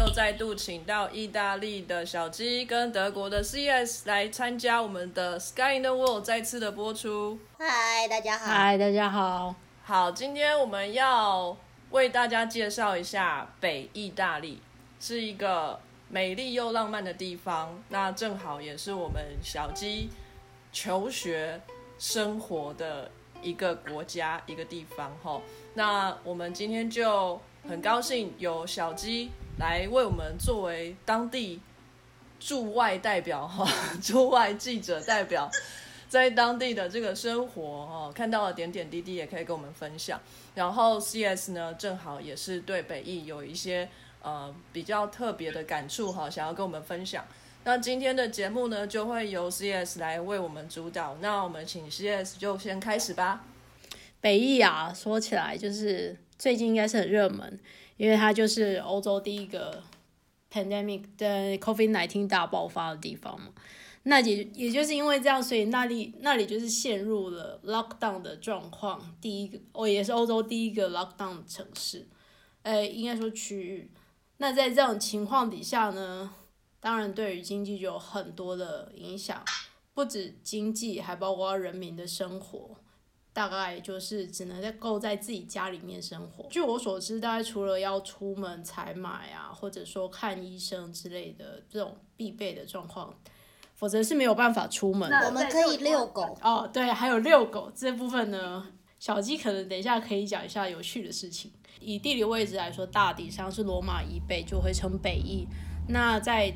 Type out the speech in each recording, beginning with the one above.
又再度请到意大利的小鸡跟德国的 CS 来参加我们的 Sky in the World 再次的播出。嗨，大家好。嗨，大家好。好，今天我们要为大家介绍一下北意大利，是一个美丽又浪漫的地方。那正好也是我们小鸡求学生活的一个国家、一个地方。哈，那我们今天就。很高兴有小鸡来为我们作为当地驻外代表哈，驻外记者代表，在当地的这个生活哦，看到了点点滴滴，也可以跟我们分享。然后 CS 呢，正好也是对北艺有一些呃比较特别的感触哈，想要跟我们分享。那今天的节目呢，就会由 CS 来为我们主导。那我们请 CS 就先开始吧。北艺啊，说起来就是。最近应该是很热门，因为它就是欧洲第一个 pandemic 的 COVID nineteen 大爆发的地方嘛。那也也就是因为这样，所以那里那里就是陷入了 lockdown 的状况。第一个，哦，也是欧洲第一个 lockdown 的城市，呃，应该说区域。那在这种情况底下呢，当然对于经济就有很多的影响，不止经济，还包括人民的生活。大概就是只能在够在自己家里面生活。据我所知，大概除了要出门采买啊，或者说看医生之类的这种必备的状况，否则是没有办法出门。我们可以遛狗哦，对，还有遛狗这部分呢，小鸡可能等一下可以讲一下有趣的事情。以地理位置来说，大体上是罗马以北就会称北翼。那在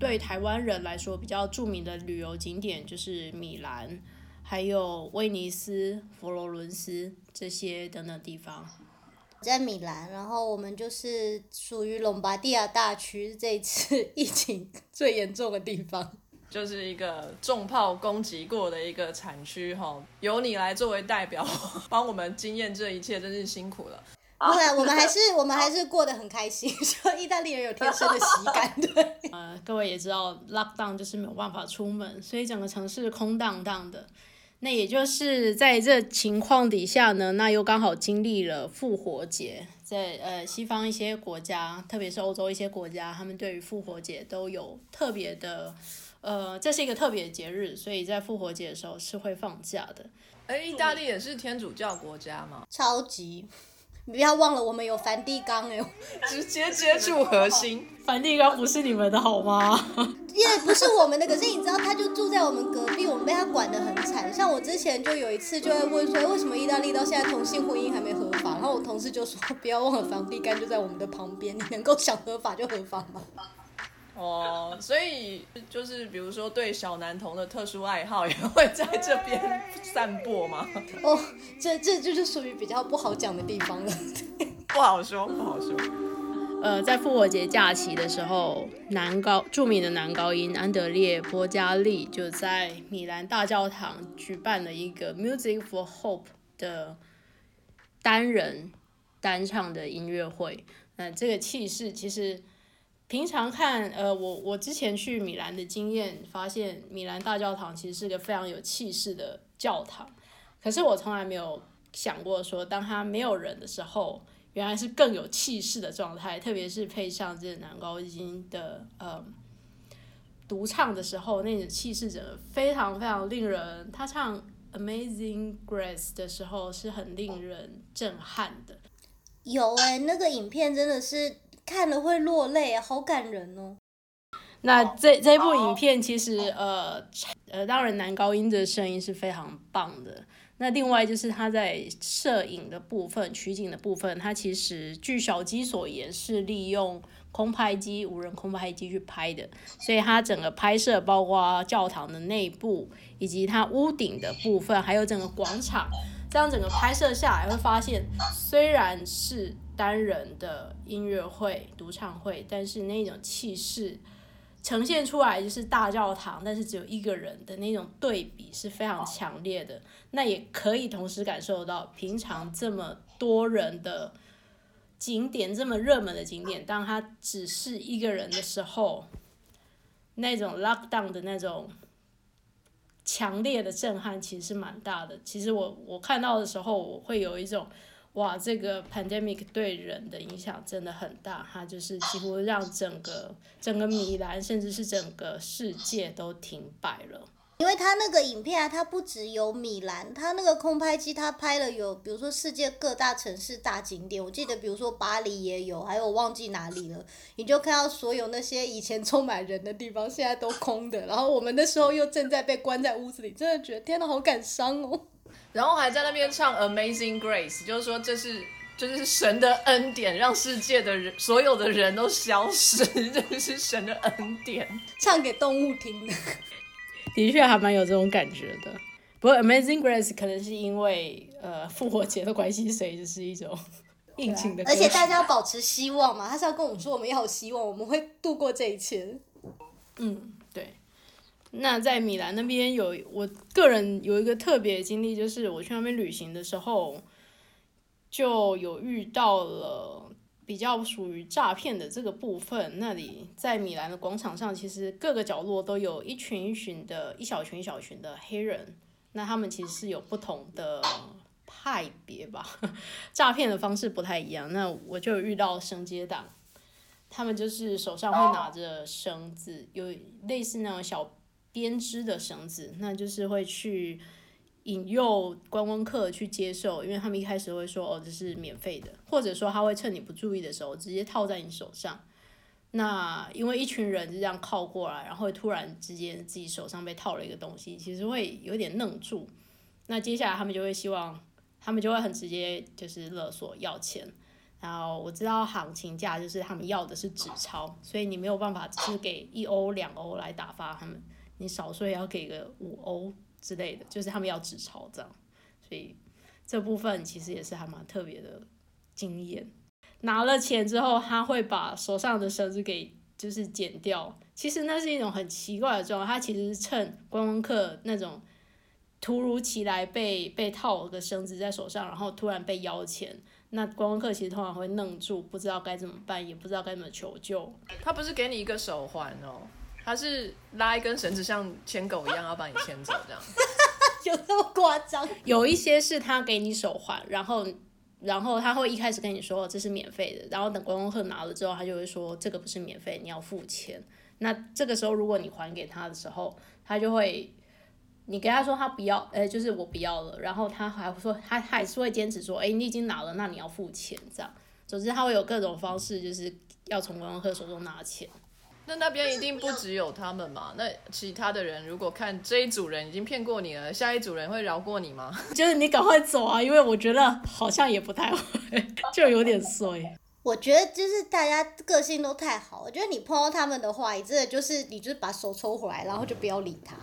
对台湾人来说，比较著名的旅游景点就是米兰。还有威尼斯、佛罗伦斯这些等等地方，在米兰，然后我们就是属于隆巴第亚大区这一次 疫情最严重的地方，就是一个重炮攻击过的一个产区哈。由你来作为代表，帮我们经验这一切，真是辛苦了。不然我们还是我们还是过得很开心，说意大利人有天生的喜感，对。呃，各位也知道，lockdown 就是没有办法出门，所以整个城市空荡荡的。那也就是在这情况底下呢，那又刚好经历了复活节，在呃西方一些国家，特别是欧洲一些国家，他们对于复活节都有特别的，呃，这是一个特别的节日，所以在复活节的时候是会放假的。哎，意大利也是天主教国家吗？超级。你不要忘了，我们有梵蒂冈哎，直接接触核心。梵蒂冈不是你们的好吗？也不是我们的，可是你知道，他就住在我们隔壁，我们被他管得很惨。像我之前就有一次就会问说，为什么意大利到现在同性婚姻还没合法？然后我同事就说，不要忘了梵蒂冈就在我们的旁边，你能够想合法就合法吗？哦，所以就是比如说对小男童的特殊爱好也会在这边散播吗？哦，这这就是属于比较不好讲的地方了，不好说，不好说。呃，在复活节假期的时候，男高著名的男高音安德烈波加利就在米兰大教堂举办了一个 Music for Hope 的单人单唱的音乐会。那这个气势其实。平常看，呃，我我之前去米兰的经验发现，米兰大教堂其实是个非常有气势的教堂。可是我从来没有想过说，当它没有人的时候，原来是更有气势的状态。特别是配上这男高音的呃独唱的时候，那种气势真的非常非常令人。他唱 Amazing Grace 的时候是很令人震撼的。有哎，那个影片真的是。看了会落泪，好感人哦。那这这部影片其实呃呃，当然男高音的声音是非常棒的。那另外就是他在摄影的部分、取景的部分，他其实据小鸡所言是利用空拍机、无人空拍机去拍的，所以他整个拍摄，包括教堂的内部，以及它屋顶的部分，还有整个广场，这样整个拍摄下来会发现，虽然是。单人的音乐会、独唱会，但是那种气势呈现出来就是大教堂，但是只有一个人的那种对比是非常强烈的。那也可以同时感受到，平常这么多人的景点，这么热门的景点，当他只是一个人的时候，那种 lock down 的那种强烈的震撼其实是蛮大的。其实我我看到的时候，我会有一种。哇，这个 pandemic 对人的影响真的很大，它就是几乎让整个整个米兰，甚至是整个世界都停摆了。因为他那个影片啊，它不只有米兰，它那个空拍机，它拍了有，比如说世界各大城市大景点，我记得比如说巴黎也有，还有忘记哪里了，你就看到所有那些以前充满人的地方，现在都空的，然后我们那时候又正在被关在屋子里，真的觉得天呐，好感伤哦。然后还在那边唱 Amazing Grace，就是说这是就是神的恩典，让世界的人所有的人都消失，这是神的恩典，唱给动物听的。的确还蛮有这种感觉的。不过 Amazing Grace 可能是因为呃复活节的关系，所以就是一种应景的。而且大家要保持希望嘛，他是要跟我们说我们要有希望，我们会度过这一切。嗯，对。那在米兰那边有我个人有一个特别经历，就是我去那边旅行的时候，就有遇到了。比较属于诈骗的这个部分，那里在米兰的广场上，其实各个角落都有一群一群的、一小群一小群的黑人。那他们其实是有不同的派别吧，诈骗的方式不太一样。那我就遇到绳结党，他们就是手上会拿着绳子，有类似那种小编织的绳子，那就是会去。引诱观光客去接受，因为他们一开始会说哦这是免费的，或者说他会趁你不注意的时候直接套在你手上。那因为一群人就这样靠过来，然后突然之间自己手上被套了一个东西，其实会有点愣住。那接下来他们就会希望，他们就会很直接就是勒索要钱。然后我知道行情价就是他们要的是纸钞，所以你没有办法只是给一欧两欧来打发他们，你少说也要给个五欧。之类的，就是他们要纸钞这样，所以这部分其实也是还蛮特别的经验。拿了钱之后，他会把手上的绳子给就是剪掉。其实那是一种很奇怪的状况，他其实是趁观光客那种突如其来被被套个绳子在手上，然后突然被要钱，那观光客其实通常会愣住，不知道该怎么办，也不知道该怎么求救。他不是给你一个手环哦。他是拉一根绳子，像牵狗一样，要把你牵走，这样。有这么夸张？有一些是他给你手环，然后，然后他会一开始跟你说这是免费的，然后等观光客拿了之后，他就会说这个不是免费，你要付钱。那这个时候如果你还给他的时候，他就会，你跟他说他不要，哎，就是我不要了，然后他还会说他还是会坚持说，哎，你已经拿了，那你要付钱，这样。总之他会有各种方式，就是要从观光客手中拿钱。那那边一定不只有他们嘛？那其他的人如果看这一组人已经骗过你了，下一组人会饶过你吗？就是你赶快走啊，因为我觉得好像也不太会，就有点衰。我觉得就是大家个性都太好，我觉得你碰到他们的话，你真的就是你就是把手抽回来，然后就不要理他，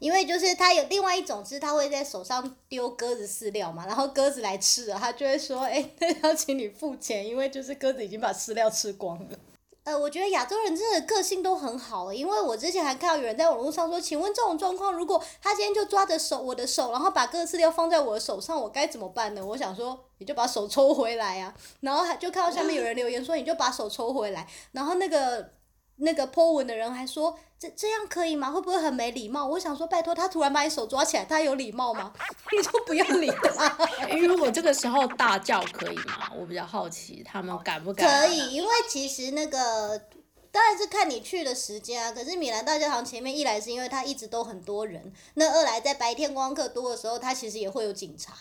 因为就是他有另外一种，是他会在手上丢鸽子饲料嘛，然后鸽子来吃了，他就会说，哎，那要请你付钱，因为就是鸽子已经把饲料吃光了。呃，我觉得亚洲人真的个性都很好，因为我之前还看到有人在网络上说，请问这种状况，如果他今天就抓着手我的手，然后把各资料放在我的手上，我该怎么办呢？我想说，你就把手抽回来呀，然后还就看到下面有人留言说，你就把手抽回来，然后那个。那个 po 文的人还说，这这样可以吗？会不会很没礼貌？我想说，拜托，他突然把你手抓起来，他有礼貌吗？你就不要理他。如果这个时候大叫可以吗？我比较好奇，他们敢不敢？可以，因为其实那个当然是看你去的时间啊。可是米兰大教堂前面一来是因为它一直都很多人，那二来在白天观光客多的时候，它其实也会有警察。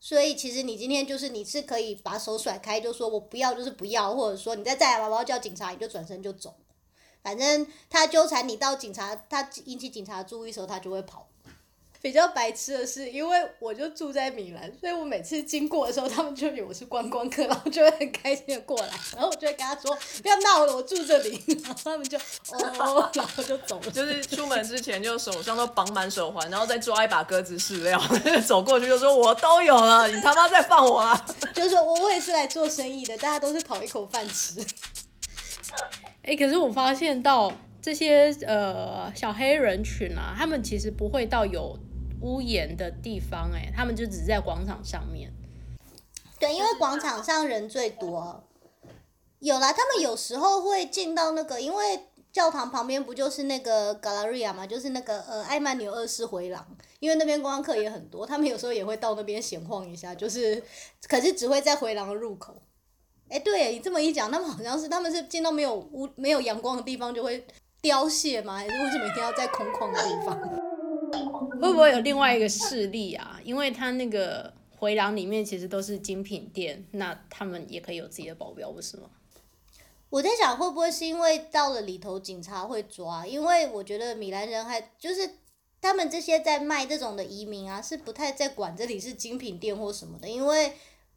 所以其实你今天就是你是可以把手甩开，就说我不要就是不要，或者说你再再来，我要叫警察，你就转身就走。反正他纠缠你到警察，他引起警察注意的时候，他就会跑。比较白痴的是，因为我就住在米兰，所以我每次经过的时候，他们就以为我是观光客，然后就会很开心的过来，然后我就会跟他说：“不要闹了，我住这里。”然后他们就哦，然后就走了。就是出门之前就手上都绑满手环，然后再抓一把鸽子饲料，走过去就说：“我都有了，你他妈再放我啊！”就是说我我也是来做生意的，大家都是讨一口饭吃。哎，可是我发现到这些呃小黑人群啊，他们其实不会到有屋檐的地方，哎，他们就只在广场上面。对，因为广场上人最多。有啦，他们有时候会进到那个，因为教堂旁边不就是那个 Galleria 嘛，就是那个呃艾曼纽二世回廊，因为那边观光客也很多，他们有时候也会到那边闲晃一下，就是可是只会在回廊的入口。哎，对你这么一讲，他们好像是他们是见到没有屋没有阳光的地方就会凋谢吗？还是为什么一定要在空旷的地方？会不会有另外一个势力啊？因为他那个回廊里面其实都是精品店，那他们也可以有自己的保镖，不是吗？我在想会不会是因为到了里头警察会抓？因为我觉得米兰人还就是他们这些在卖这种的移民啊，是不太在管这里是精品店或什么的，因为。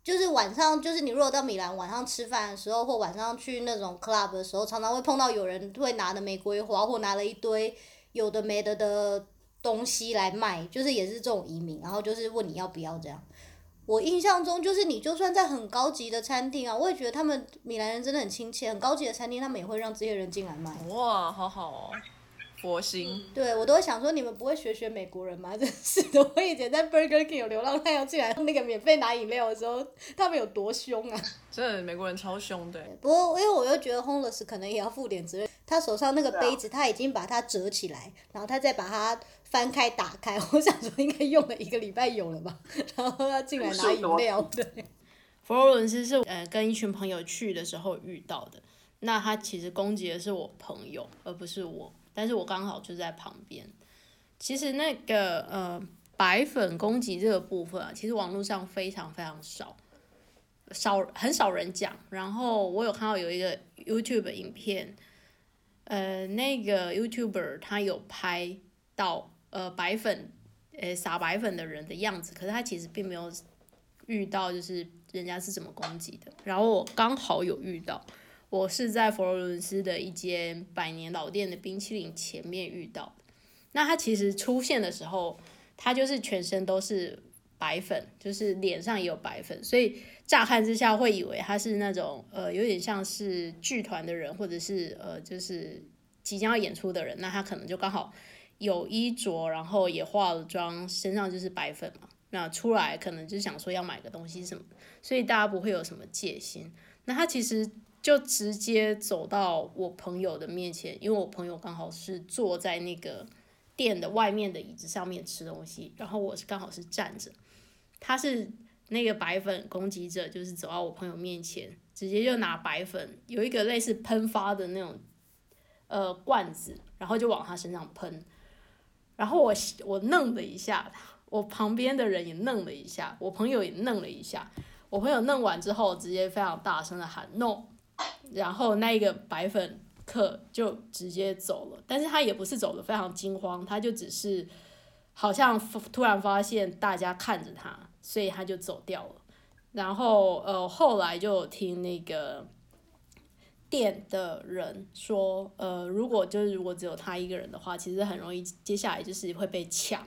就是晚上，就是你如果到米兰晚上吃饭的时候，或晚上去那种 club 的时候，常常会碰到有人会拿着玫瑰花，或拿了一堆有的没的的东西来卖，就是也是这种移民，然后就是问你要不要这样。我印象中，就是你就算在很高级的餐厅啊，我也觉得他们米兰人真的很亲切，很高级的餐厅他们也会让这些人进来卖。哇，好好哦。佛心，对我都会想说，你们不会学学美国人吗？真是的，我以前在 Burger King 有流浪汉要进来那个免费拿饮料的时候，他们有多凶啊！真的，美国人超凶的。不过，因为我又觉得 Homeless 可能也要负点责任，他手上那个杯子，他已经把它折起来，然后他再把它翻开打开，我想说应该用了一个礼拜有了吧，然后要进来拿饮料。对，佛罗伦斯是呃跟一群朋友去的时候遇到的，那他其实攻击的是我朋友，而不是我。但是我刚好就在旁边。其实那个呃白粉攻击这个部分啊，其实网络上非常非常少，少很少人讲。然后我有看到有一个 YouTube 影片，呃，那个 YouTuber 他有拍到呃白粉呃撒白粉的人的样子，可是他其实并没有遇到就是人家是怎么攻击的。然后我刚好有遇到。我是在佛罗伦斯的一间百年老店的冰淇淋前面遇到的。那他其实出现的时候，他就是全身都是白粉，就是脸上也有白粉，所以乍看之下会以为他是那种呃有点像是剧团的人，或者是呃就是即将要演出的人。那他可能就刚好有衣着，然后也化了妆，身上就是白粉嘛。那出来可能就想说要买个东西什么，所以大家不会有什么戒心。那他其实。就直接走到我朋友的面前，因为我朋友刚好是坐在那个店的外面的椅子上面吃东西，然后我是刚好是站着。他是那个白粉攻击者，就是走到我朋友面前，直接就拿白粉，有一个类似喷发的那种呃罐子，然后就往他身上喷。然后我我愣了一下，我旁边的人也愣了一下，我朋友也愣了一下。我朋友愣完之后，直接非常大声的喊 “no”。然后那一个白粉客就直接走了，但是他也不是走的非常惊慌，他就只是好像突然发现大家看着他，所以他就走掉了。然后呃后来就听那个店的人说，呃如果就是如果只有他一个人的话，其实很容易接下来就是会被抢。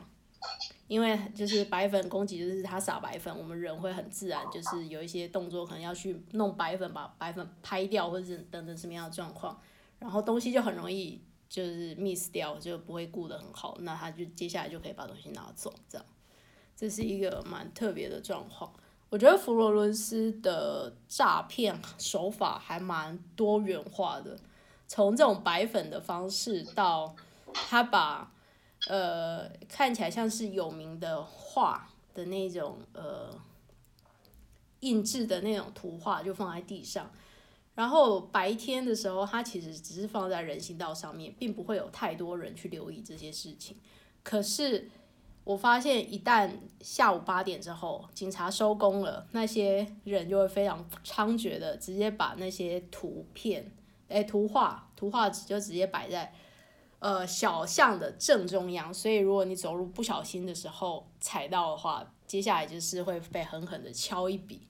因为就是白粉攻击，就是他撒白粉，我们人会很自然，就是有一些动作可能要去弄白粉，把白粉拍掉，或者是等等什么样的状况，然后东西就很容易就是 miss 掉，就不会顾得很好，那他就接下来就可以把东西拿走，这样，这是一个蛮特别的状况。我觉得佛罗伦斯的诈骗手法还蛮多元化的，从这种白粉的方式到他把。呃，看起来像是有名的画的那种呃印制的那种图画，就放在地上。然后白天的时候，它其实只是放在人行道上面，并不会有太多人去留意这些事情。可是我发现，一旦下午八点之后，警察收工了，那些人就会非常猖獗的，直接把那些图片、哎图画、图画纸就直接摆在。呃，小巷的正中央，所以如果你走路不小心的时候踩到的话，接下来就是会被狠狠的敲一笔。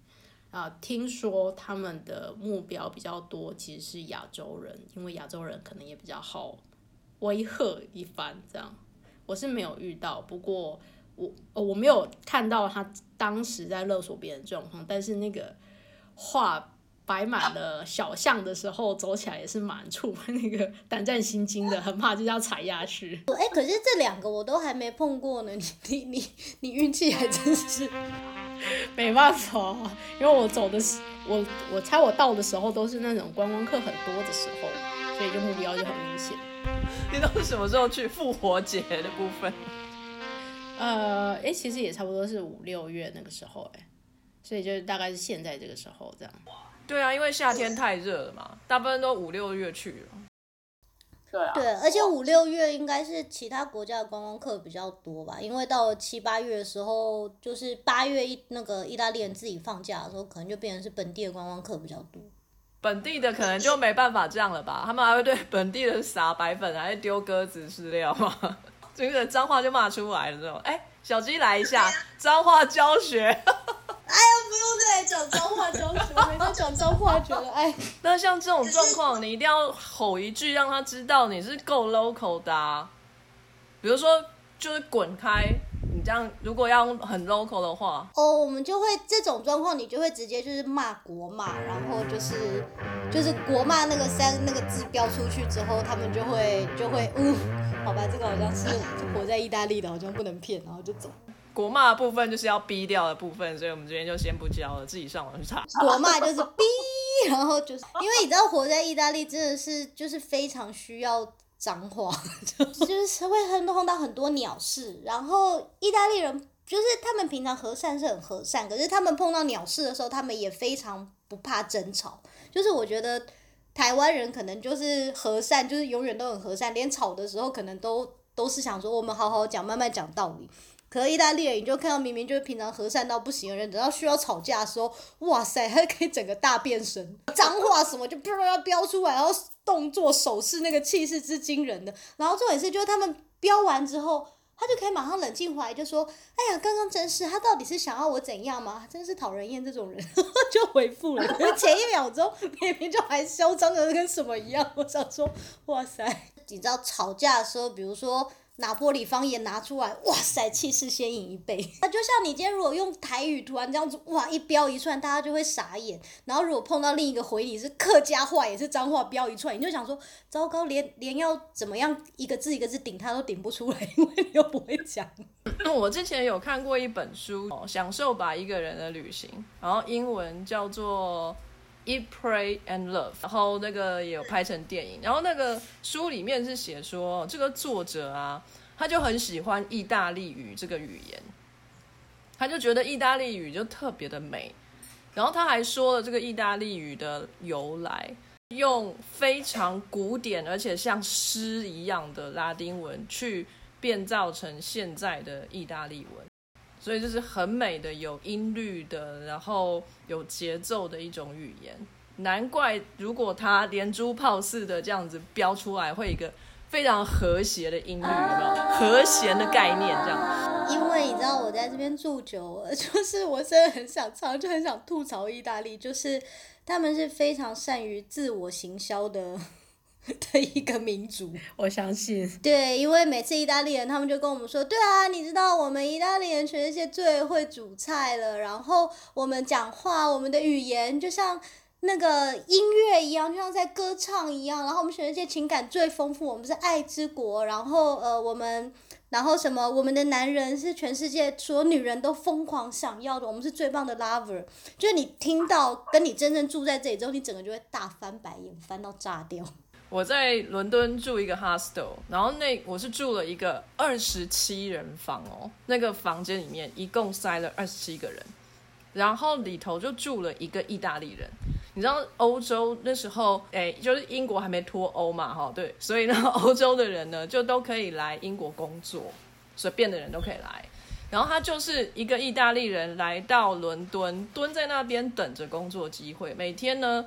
啊，听说他们的目标比较多，其实是亚洲人，因为亚洲人可能也比较好威吓一番。这样，我是没有遇到，不过我我没有看到他当时在勒索别人状况，但是那个话。摆满了小巷的时候，走起来也是蛮触那个胆战心惊的，很怕就要踩下去。哎，可是这两个我都还没碰过呢，你你你运气还真是 没办法，因为我走的是我我猜我到的时候都是那种观光客很多的时候，所以就目标就很明显。你都是什么时候去？复活节的部分？呃，哎，其实也差不多是五六月那个时候，哎，所以就大概是现在这个时候这样。对啊，因为夏天太热了嘛，大部分都五六月去了。对啊，对，而且五六月应该是其他国家的观光客比较多吧，因为到了七八月的时候，就是八月一那个意大利人自己放假的时候，可能就变成是本地的观光客比较多。本地的可能就没办法这样了吧？他们还会对本地的撒白粉，还是丢鸽子饲料吗？这 个脏话就骂出来了，这种。哎，小鸡来一下脏话教学。哎呀，不用再来讲脏话教学，讲脏话觉得哎。那像这种状况，你一定要吼一句，让他知道你是够 local 的。比如说，就是滚开。你这样，如果要很 local 的话，哦，我们就会这种状况，你就会直接就是骂国骂，然后就是就是国骂那个三那个字标出去之后，他们就会就会嗯，好吧，这个好像是活在意大利的，好像不能骗，然后就走。国骂的部分就是要逼掉的部分，所以我们这边就先不教了，自己上网去查。国骂就是逼，然后就是因为你知道活在意大利真的是就是非常需要脏话，就是会碰到很多鸟事。然后意大利人就是他们平常和善是很和善，可是他们碰到鸟事的时候，他们也非常不怕争吵。就是我觉得台湾人可能就是和善，就是永远都很和善，连吵的时候可能都都是想说我们好好讲，慢慢讲道理。可是意大利人，你就看到明明就是平常和善到不行的人，等到需要吵架的时候，哇塞，他可以整个大变身，脏话什么就啪啪飙出来，然后动作手势那个气势之惊人的。然后重点是，就是他们飙完之后，他就可以马上冷静回来，就说：“哎呀，刚刚真是，他到底是想要我怎样吗？真是讨人厌这种人。”就回复了。前一秒钟明明就还嚣张的跟什么一样，我想说，哇塞，你知道吵架的时候，比如说。拿破里方言拿出来，哇塞，气势先赢一倍。那 就像你今天如果用台语突然这样子，哇，一飙一串，大家就会傻眼。然后如果碰到另一个回你是客家话，也是脏话飙一串，你就想说，糟糕，连连要怎么样一个字一个字顶他都顶不出来，因为你又不会讲。我之前有看过一本书，《享受吧一个人的旅行》，然后英文叫做。Eat, pray and love，然后那个也有拍成电影，然后那个书里面是写说，这个作者啊，他就很喜欢意大利语这个语言，他就觉得意大利语就特别的美，然后他还说了这个意大利语的由来，用非常古典而且像诗一样的拉丁文去变造成现在的意大利文。所以就是很美的，有音律的，然后有节奏的一种语言。难怪如果它连珠炮似的这样子飙出来，会一个非常和谐的音律，有没有？和弦的概念这样。因为你知道我在这边住久了，就是我真的很想唱，就很想吐槽意大利，就是他们是非常善于自我行销的。的一个民族，我相信。对，因为每次意大利人他们就跟我们说，对啊，你知道我们意大利人全世界最会煮菜了，然后我们讲话，我们的语言就像那个音乐一样，就像在歌唱一样，然后我们全世界情感最丰富，我们是爱之国，然后呃，我们然后什么，我们的男人是全世界所有女人都疯狂想要的，我们是最棒的 lover，就是你听到跟你真正住在这里之后，你整个就会大翻白眼，翻到炸掉。我在伦敦住一个 hostel，然后那我是住了一个二十七人房哦，那个房间里面一共塞了二十七个人，然后里头就住了一个意大利人。你知道欧洲那时候，哎，就是英国还没脱欧嘛，哈，对，所以呢，欧洲的人呢就都可以来英国工作，随便的人都可以来。然后他就是一个意大利人来到伦敦，蹲在那边等着工作机会，每天呢。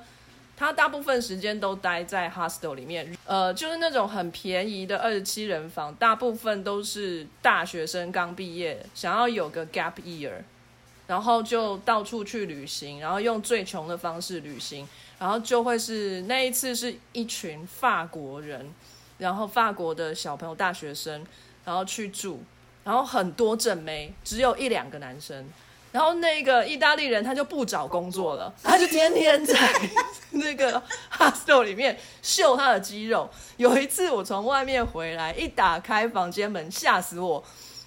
他大部分时间都待在 hostel 里面，呃，就是那种很便宜的二十七人房，大部分都是大学生刚毕业，想要有个 gap year，然后就到处去旅行，然后用最穷的方式旅行，然后就会是那一次是一群法国人，然后法国的小朋友大学生，然后去住，然后很多正妹，只有一两个男生。然后那个意大利人他就不找工作了，他就天天在那个 hostel 里面秀他的肌肉。有一次我从外面回来，一打开房间门，吓死我！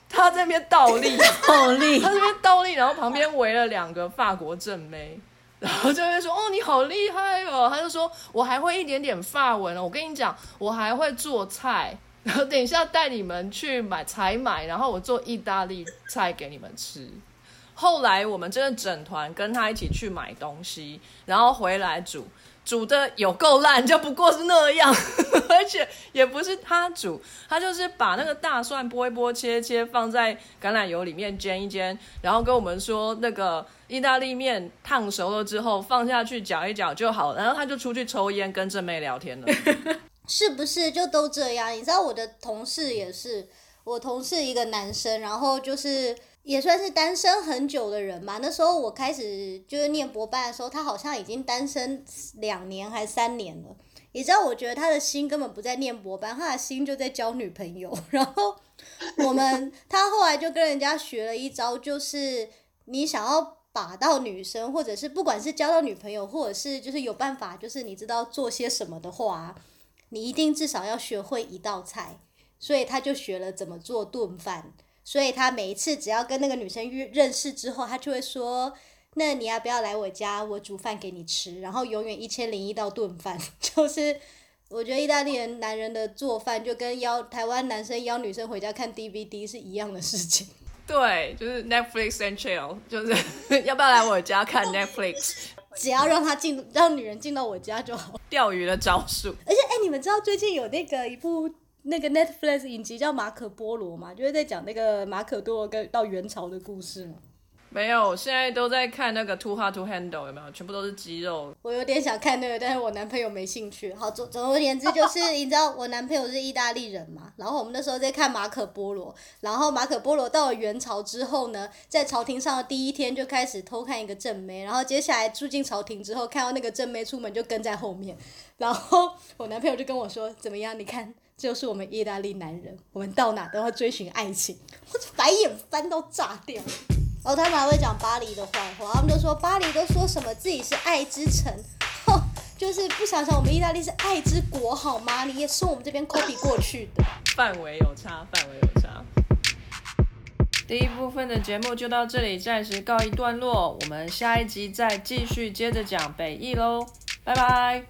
他在那边倒立，倒立，他这边倒立，然后旁边围了两个法国正妹，然后就会说哦你好厉害哦，他就说我还会一点点法文哦，我跟你讲我还会做菜，然后等一下带你们去买采买，然后我做意大利菜给你们吃。后来我们真的整团跟他一起去买东西，然后回来煮，煮的有够烂，就不过是那样，而且也不是他煮，他就是把那个大蒜剥一剥、切切，放在橄榄油里面煎一煎，然后跟我们说那个意大利面烫熟了之后放下去搅一搅就好，然后他就出去抽烟跟正妹聊天了。是不是就都这样？你知道我的同事也是，我同事一个男生，然后就是也算是单身很久的人吧。那时候我开始就是念博班的时候，他好像已经单身两年还三年了。你知道，我觉得他的心根本不在念博班，他的心就在交女朋友。然后我们他后来就跟人家学了一招，就是你想要把到女生，或者是不管是交到女朋友，或者是就是有办法，就是你知道做些什么的话。你一定至少要学会一道菜，所以他就学了怎么做炖饭。所以他每一次只要跟那个女生约认识之后，他就会说：“那你要不要来我家，我煮饭给你吃？”然后永远一千零一道炖饭，就是我觉得意大利人男人的做饭就跟邀台湾男生邀女生回家看 DVD 是一样的事情。对，就是 Netflix and chill，就是 要不要来我家看 Netflix？只要让他进，让女人进到我家就好。钓鱼的招数。而且，哎，你们知道最近有那个一部那个 Netflix 影集叫《马可波罗》嘛？就是在讲那个马可多罗跟到元朝的故事嘛？没有，现在都在看那个 Too Hard to Handle，有没有？全部都是肌肉。我有点想看那个，但是我男朋友没兴趣。好，总总而言之，就是 你知道我男朋友是意大利人嘛，然后我们那时候在看马可波罗，然后马可波罗到了元朝之后呢，在朝廷上的第一天就开始偷看一个正妹，然后接下来住进朝廷之后，看到那个正妹出门就跟在后面，然后我男朋友就跟我说：“怎么样？你看，这就是我们意大利男人，我们到哪都要追寻爱情。”我白眼翻到炸掉。然后他们还会讲巴黎的坏话，他们就说巴黎都说什么自己是爱之城，哼，就是不想想我们意大利是爱之国好吗？你也是我们这边 copy 过去的，范围有差，范围有差。第一部分的节目就到这里，暂时告一段落，我们下一集再继续接着讲北艺喽，拜拜。